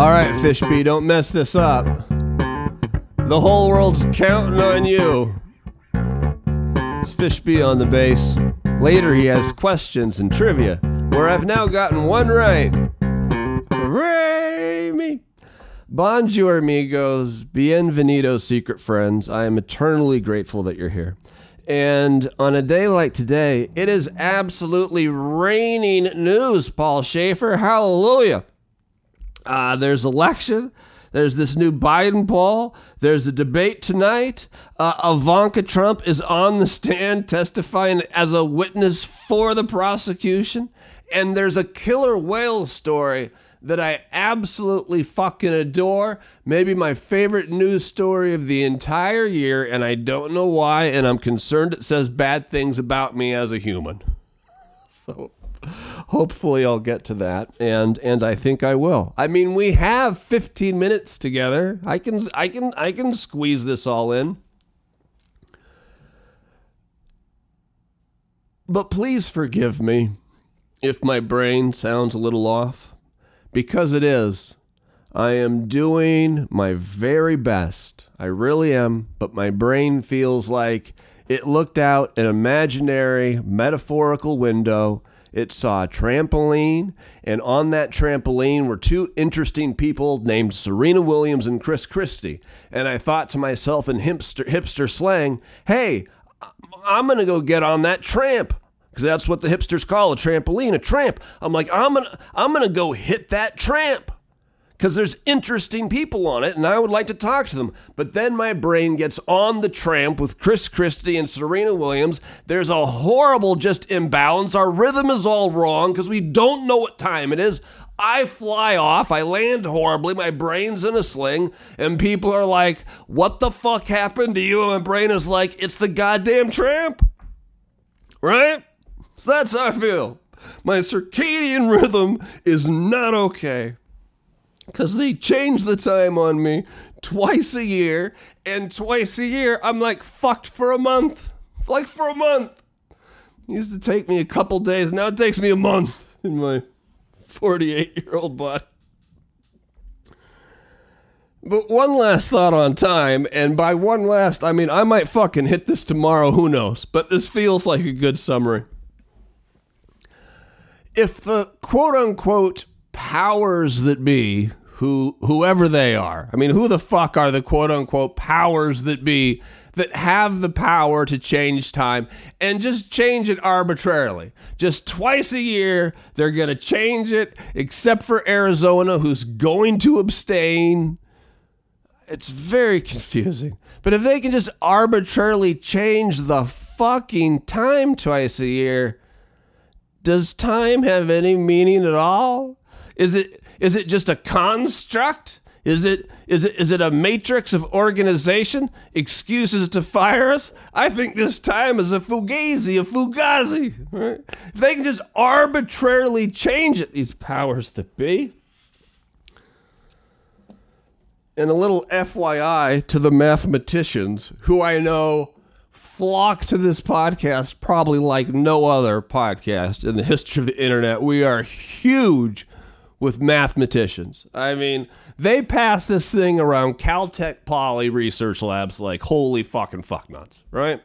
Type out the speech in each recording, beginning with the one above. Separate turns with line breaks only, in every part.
All right, Fishby, don't mess this up. The whole world's counting on you. It's Fishby on the bass. Later, he has questions and trivia, where I've now gotten one right. Hooray me! Bonjour, amigos. Bienvenido, secret friends. I am eternally grateful that you're here. And on a day like today, it is absolutely raining news, Paul Shaffer. Hallelujah. Uh, there's election. There's this new Biden poll. There's a debate tonight. Uh, Ivanka Trump is on the stand testifying as a witness for the prosecution. And there's a killer whale story that I absolutely fucking adore. Maybe my favorite news story of the entire year. And I don't know why. And I'm concerned it says bad things about me as a human. So hopefully I'll get to that and and I think I will. I mean, we have 15 minutes together. I can I can I can squeeze this all in. But please forgive me if my brain sounds a little off because it is. I am doing my very best. I really am, but my brain feels like it looked out an imaginary, metaphorical window it saw a trampoline, and on that trampoline were two interesting people named Serena Williams and Chris Christie. And I thought to myself in hipster, hipster slang, hey, I'm going to go get on that tramp. Because that's what the hipsters call a trampoline, a tramp. I'm like, I'm gonna, I'm gonna go hit that tramp because there's interesting people on it and I would like to talk to them. But then my brain gets on the tramp with Chris Christie and Serena Williams. There's a horrible just imbalance. Our rhythm is all wrong because we don't know what time it is. I fly off, I land horribly, my brain's in a sling, and people are like, What the fuck happened to you? And my brain is like, It's the goddamn tramp. Right? So that's how I feel. My circadian rhythm is not okay because they change the time on me twice a year, and twice a year I'm like fucked for a month. Like for a month. It used to take me a couple days, now it takes me a month in my 48 year old body. But one last thought on time, and by one last, I mean I might fucking hit this tomorrow, who knows? But this feels like a good summary. If the quote unquote powers that be who whoever they are. I mean, who the fuck are the quote unquote powers that be that have the power to change time and just change it arbitrarily. Just twice a year, they're going to change it, except for Arizona, who's going to abstain. It's very confusing. But if they can just arbitrarily change the fucking time twice a year, does time have any meaning at all? Is it is it just a construct? Is it is it is it a matrix of organization? Excuses to fire us? I think this time is a fugazi, a fugazi. Right? If they can just arbitrarily change it, these powers that be. And a little FYI to the mathematicians who I know flock to this podcast probably like no other podcast in the history of the internet. We are huge with mathematicians. I mean, they pass this thing around Caltech Poly research labs like holy fucking fuck nuts, right?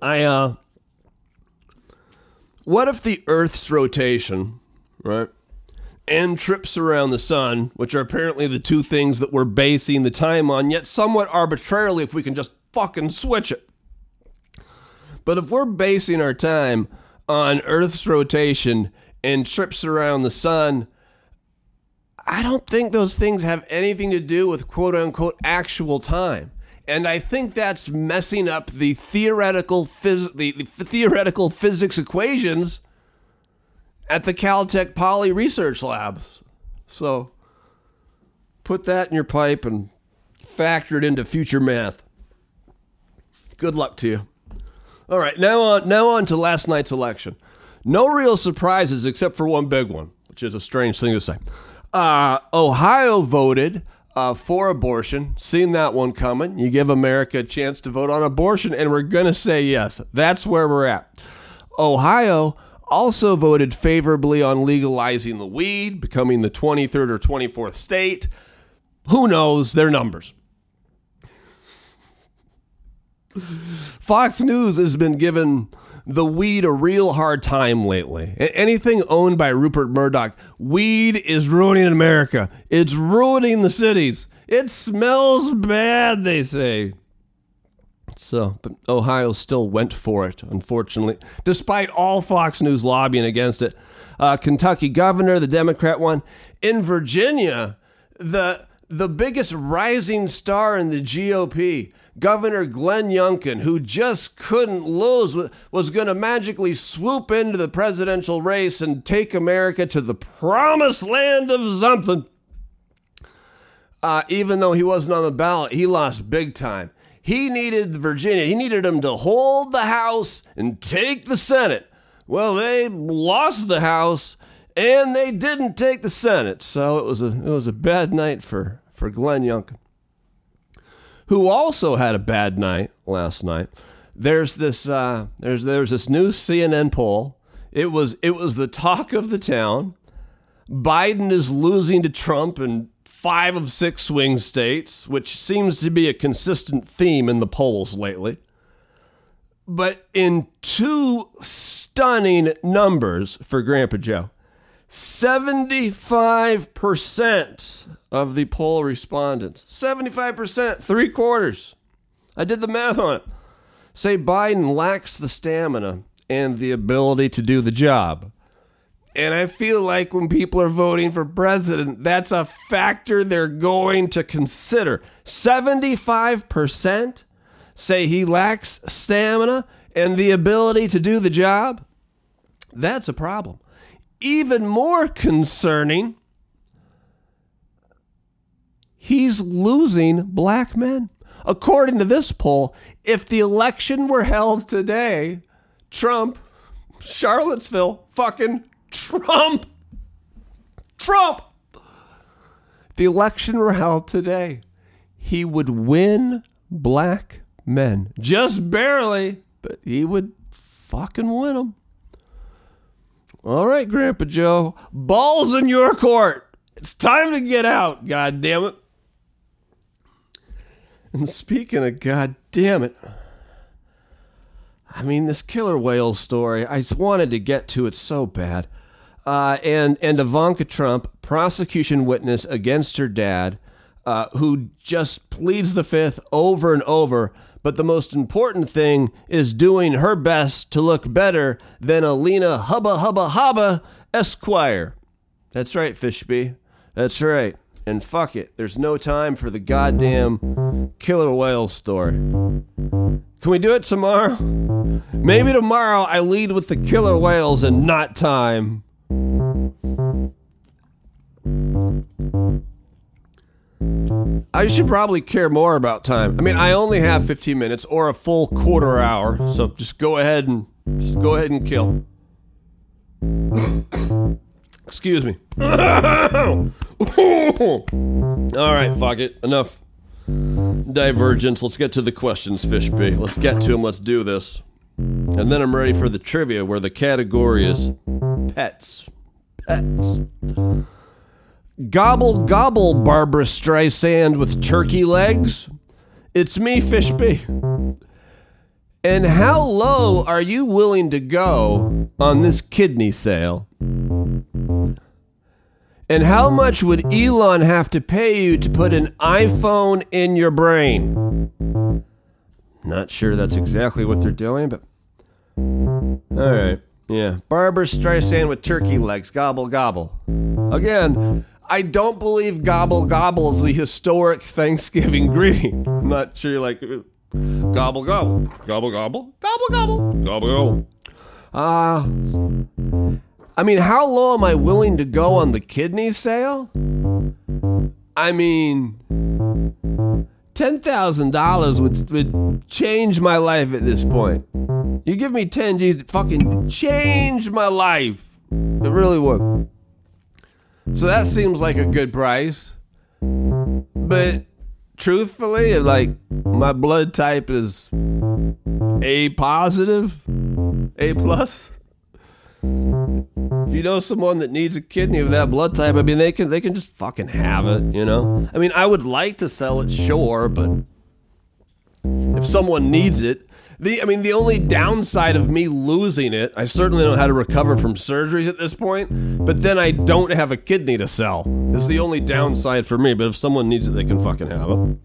I uh what if the Earth's rotation, right, and trips around the sun, which are apparently the two things that we're basing the time on, yet somewhat arbitrarily if we can just fucking switch it. But if we're basing our time on Earth's rotation and trips around the sun, I don't think those things have anything to do with quote unquote actual time. And I think that's messing up the theoretical phys- the, the theoretical physics equations at the Caltech Poly Research Labs. So put that in your pipe and factor it into future math. Good luck to you. All right, now on now on to last night's election. No real surprises except for one big one, which is a strange thing to say. Uh, Ohio voted uh, for abortion. Seen that one coming. You give America a chance to vote on abortion, and we're going to say yes. That's where we're at. Ohio also voted favorably on legalizing the weed, becoming the 23rd or 24th state. Who knows their numbers? Fox News has been given the weed a real hard time lately. Anything owned by Rupert Murdoch, weed is ruining America. It's ruining the cities. It smells bad, they say. So, but Ohio still went for it, unfortunately, despite all Fox News lobbying against it. Uh, Kentucky governor, the Democrat one. In Virginia, the the biggest rising star in the GOP, Governor Glenn Youngkin, who just couldn't lose, was going to magically swoop into the presidential race and take America to the promised land of something. Uh, even though he wasn't on the ballot, he lost big time. He needed Virginia, he needed him to hold the House and take the Senate. Well, they lost the House and they didn't take the Senate. So it was a it was a bad night for for Glenn Youngkin, who also had a bad night last night. There's this uh, there's there's this new CNN poll. It was it was the talk of the town. Biden is losing to Trump in five of six swing states, which seems to be a consistent theme in the polls lately. But in two stunning numbers for Grandpa Joe 75% of the poll respondents, 75%, three quarters. I did the math on it. Say Biden lacks the stamina and the ability to do the job. And I feel like when people are voting for president, that's a factor they're going to consider. 75% say he lacks stamina and the ability to do the job. That's a problem. Even more concerning, he's losing black men. According to this poll, if the election were held today, Trump, Charlottesville, fucking Trump. Trump. The election were held today, he would win black men. Just barely, but he would fucking win them. All right, Grandpa Joe, balls in your court. It's time to get out, god damn it. And speaking of god damn it, I mean, this killer whale story, I just wanted to get to it so bad. Uh, and and Ivanka Trump, prosecution witness against her dad, uh, who just pleads the fifth over and over. But the most important thing is doing her best to look better than Alina Hubba Hubba Hubba Esquire. That's right, Fishby. That's right. And fuck it, there's no time for the goddamn killer whale story. Can we do it tomorrow? Maybe tomorrow I lead with the killer whales and not time. I should probably care more about time. I mean, I only have 15 minutes or a full quarter hour, so just go ahead and just go ahead and kill. Excuse me. All right, fuck it. Enough divergence. Let's get to the questions, Fishby. Let's get to them. Let's do this. And then I'm ready for the trivia where the category is pets. Pets. Gobble, gobble, Barbra Streisand with turkey legs. It's me, Fishby. And how low are you willing to go on this kidney sale? And how much would Elon have to pay you to put an iPhone in your brain? Not sure that's exactly what they're doing, but. Alright. Yeah. Barbra Streisand with turkey legs. Gobble, gobble. Again, I don't believe gobble, gobble is the historic Thanksgiving greeting. I'm not sure, like. Gobble, gobble. Gobble, gobble. Gobble, gobble. Gobble, gobble. Uh, I mean, how low am I willing to go on the kidney sale? I mean, $10,000 would, would change my life at this point. You give me 10 G's to fucking change my life. It really would. So that seems like a good price. But truthfully, like my blood type is A positive, A plus. If you know someone that needs a kidney of that blood type, I mean, they can they can just fucking have it, you know. I mean, I would like to sell it, sure, but if someone needs it, the I mean, the only downside of me losing it, I certainly know how to recover from surgeries at this point. But then I don't have a kidney to sell. It's the only downside for me. But if someone needs it, they can fucking have it.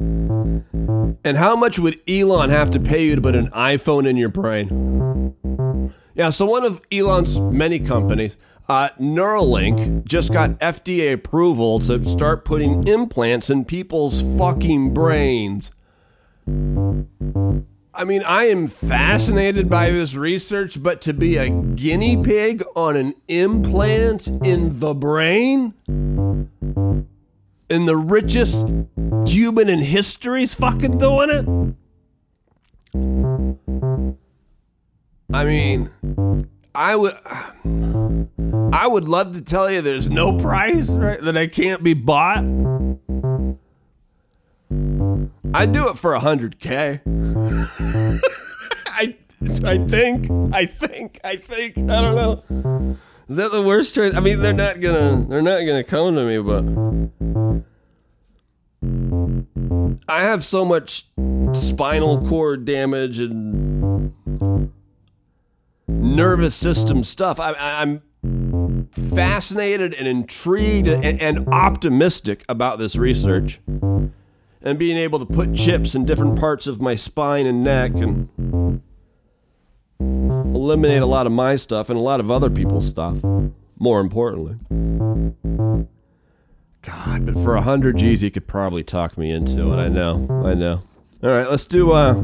And how much would Elon have to pay you to put an iPhone in your brain? Yeah, so one of Elon's many companies, uh, Neuralink, just got FDA approval to start putting implants in people's fucking brains. I mean, I am fascinated by this research, but to be a guinea pig on an implant in the brain? In the richest human in history is fucking doing it? I mean, I would I would love to tell you there's no price, right? That I can't be bought. I'd do it for a hundred K. I I think. I think. I think. I don't know. Is that the worst choice? I mean, they're not gonna they're not gonna come to me, but I have so much spinal cord damage and nervous system stuff. I, I'm fascinated and intrigued and, and optimistic about this research and being able to put chips in different parts of my spine and neck and eliminate a lot of my stuff and a lot of other people's stuff. More importantly. God, but for a hundred G's, he could probably talk me into it. I know, I know. All right, let's do uh,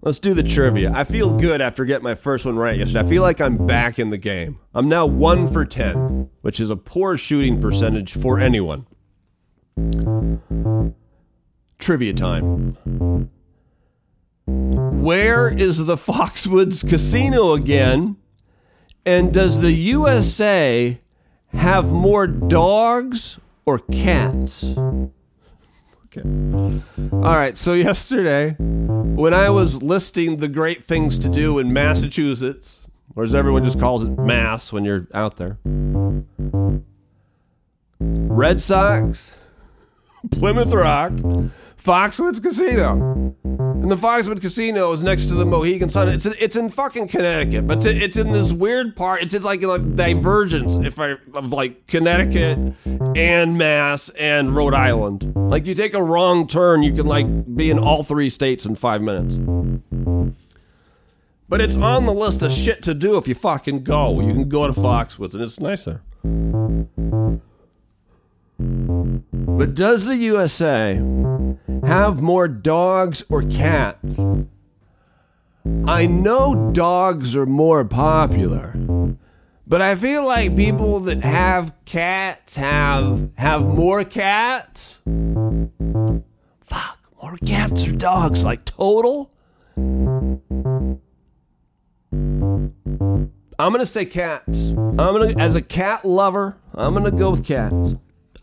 let's do the trivia. I feel good after getting my first one right yesterday. I feel like I'm back in the game. I'm now one for ten, which is a poor shooting percentage for anyone. Trivia time. Where is the Foxwoods Casino again? And does the USA have more dogs or cats? All right, so yesterday, when I was listing the great things to do in Massachusetts, or as everyone just calls it, Mass when you're out there, Red Sox, Plymouth Rock, Foxwoods Casino. And the Foxwood Casino is next to the Mohegan Sun. It's in, it's in fucking Connecticut, but it's in this weird part. It's, it's like a divergence if I of like Connecticut and Mass and Rhode Island. Like you take a wrong turn, you can like be in all three states in five minutes. But it's on the list of shit to do if you fucking go. You can go to Foxwoods, and it's nicer. But mm. does the USA have more dogs or cats? I know dogs are more popular, but I feel like people that have cats have have more cats. Fuck, more cats or dogs like total? I'm gonna say cats. I'm gonna, as a cat lover, I'm gonna go with cats.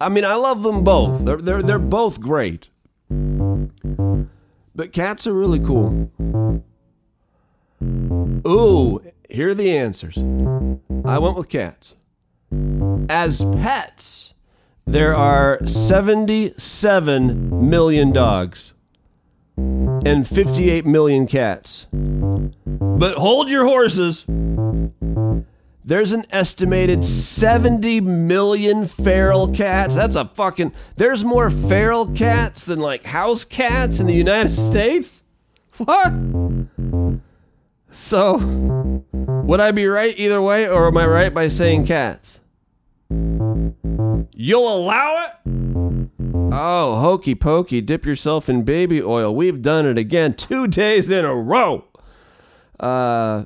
I mean, I love them both. They're they're they're both great. But cats are really cool. Ooh, here are the answers. I went with cats. As pets, there are 77 million dogs and 58 million cats. But hold your horses. There's an estimated 70 million feral cats. That's a fucking. There's more feral cats than like house cats in the United States? What? So, would I be right either way, or am I right by saying cats? You'll allow it? Oh, hokey pokey, dip yourself in baby oil. We've done it again two days in a row. Uh,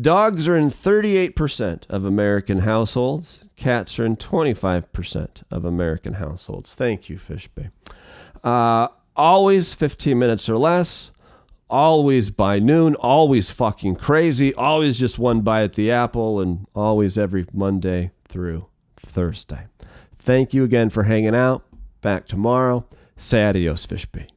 Dogs are in 38% of American households. Cats are in 25% of American households. Thank you, Fishby. Uh, always 15 minutes or less. Always by noon. Always fucking crazy. Always just one bite at the apple. And always every Monday through Thursday. Thank you again for hanging out. Back tomorrow. Say adios, Fishby.